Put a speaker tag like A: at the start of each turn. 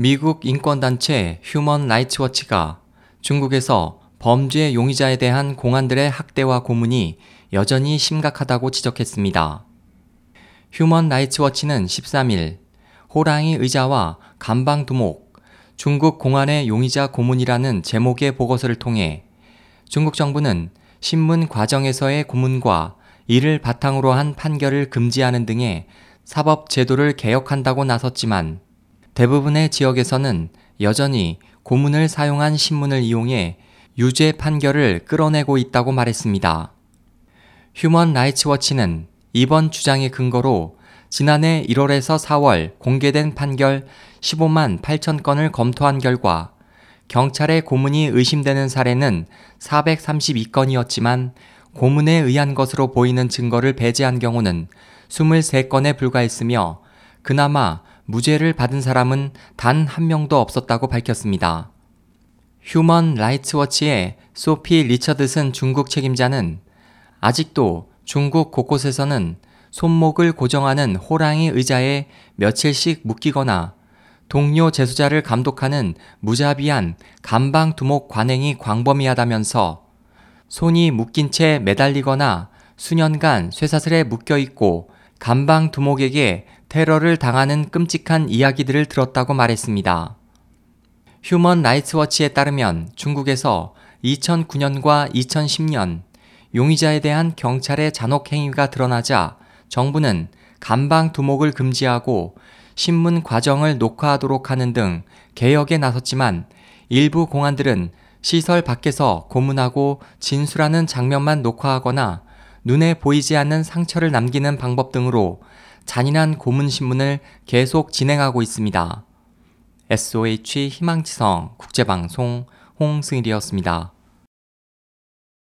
A: 미국 인권단체 휴먼 라이츠 워치가 중국에서 범죄 용의자에 대한 공안들의 학대와 고문이 여전히 심각하다고 지적했습니다. 휴먼 라이츠 워치는 13일 호랑이 의자와 감방 두목, 중국 공안의 용의자 고문이라는 제목의 보고서를 통해 중국 정부는 신문 과정에서의 고문과 이를 바탕으로 한 판결을 금지하는 등의 사법 제도를 개혁한다고 나섰지만 대부분의 지역에서는 여전히 고문을 사용한 신문을 이용해 유죄 판결을 끌어내고 있다고 말했습니다. 휴먼 라이츠 워치는 이번 주장의 근거로 지난해 1월에서 4월 공개된 판결 15만 8천 건을 검토한 결과 경찰의 고문이 의심되는 사례는 432건이었지만 고문에 의한 것으로 보이는 증거를 배제한 경우는 23건에 불과했으며 그나마 무죄를 받은 사람은 단 한 명도 없었다고 밝혔습니다. 휴먼 라이츠 워치의 소피 리처드슨 중국 책임자는 아직도 중국 곳곳에서는 손목을 고정하는 호랑이 의자에 며칠씩 묶이거나 동료 재소자를 감독하는 무자비한 감방 두목 관행이 광범위하다면서 손이 묶인 채 매달리거나 수년간 쇠사슬에 묶여 있고 감방 두목에게 테러를 당하는 끔찍한 이야기들을 들었다고 말했습니다. 휴먼 라이츠 워치에 따르면 중국에서 2009년과 2010년 용의자에 대한 경찰의 잔혹 행위가 드러나자 정부는 감방 두목을 금지하고 신문 과정을 녹화하도록 하는 등 개혁에 나섰지만 일부 공안들은 시설 밖에서 고문하고 진술하는 장면만 녹화하거나 눈에 보이지 않는 상처를 남기는 방법 등으로 잔인한 고문 신문을 계속 진행하고 있습니다. SOH 희망지성 국제방송 홍승일이었습니다.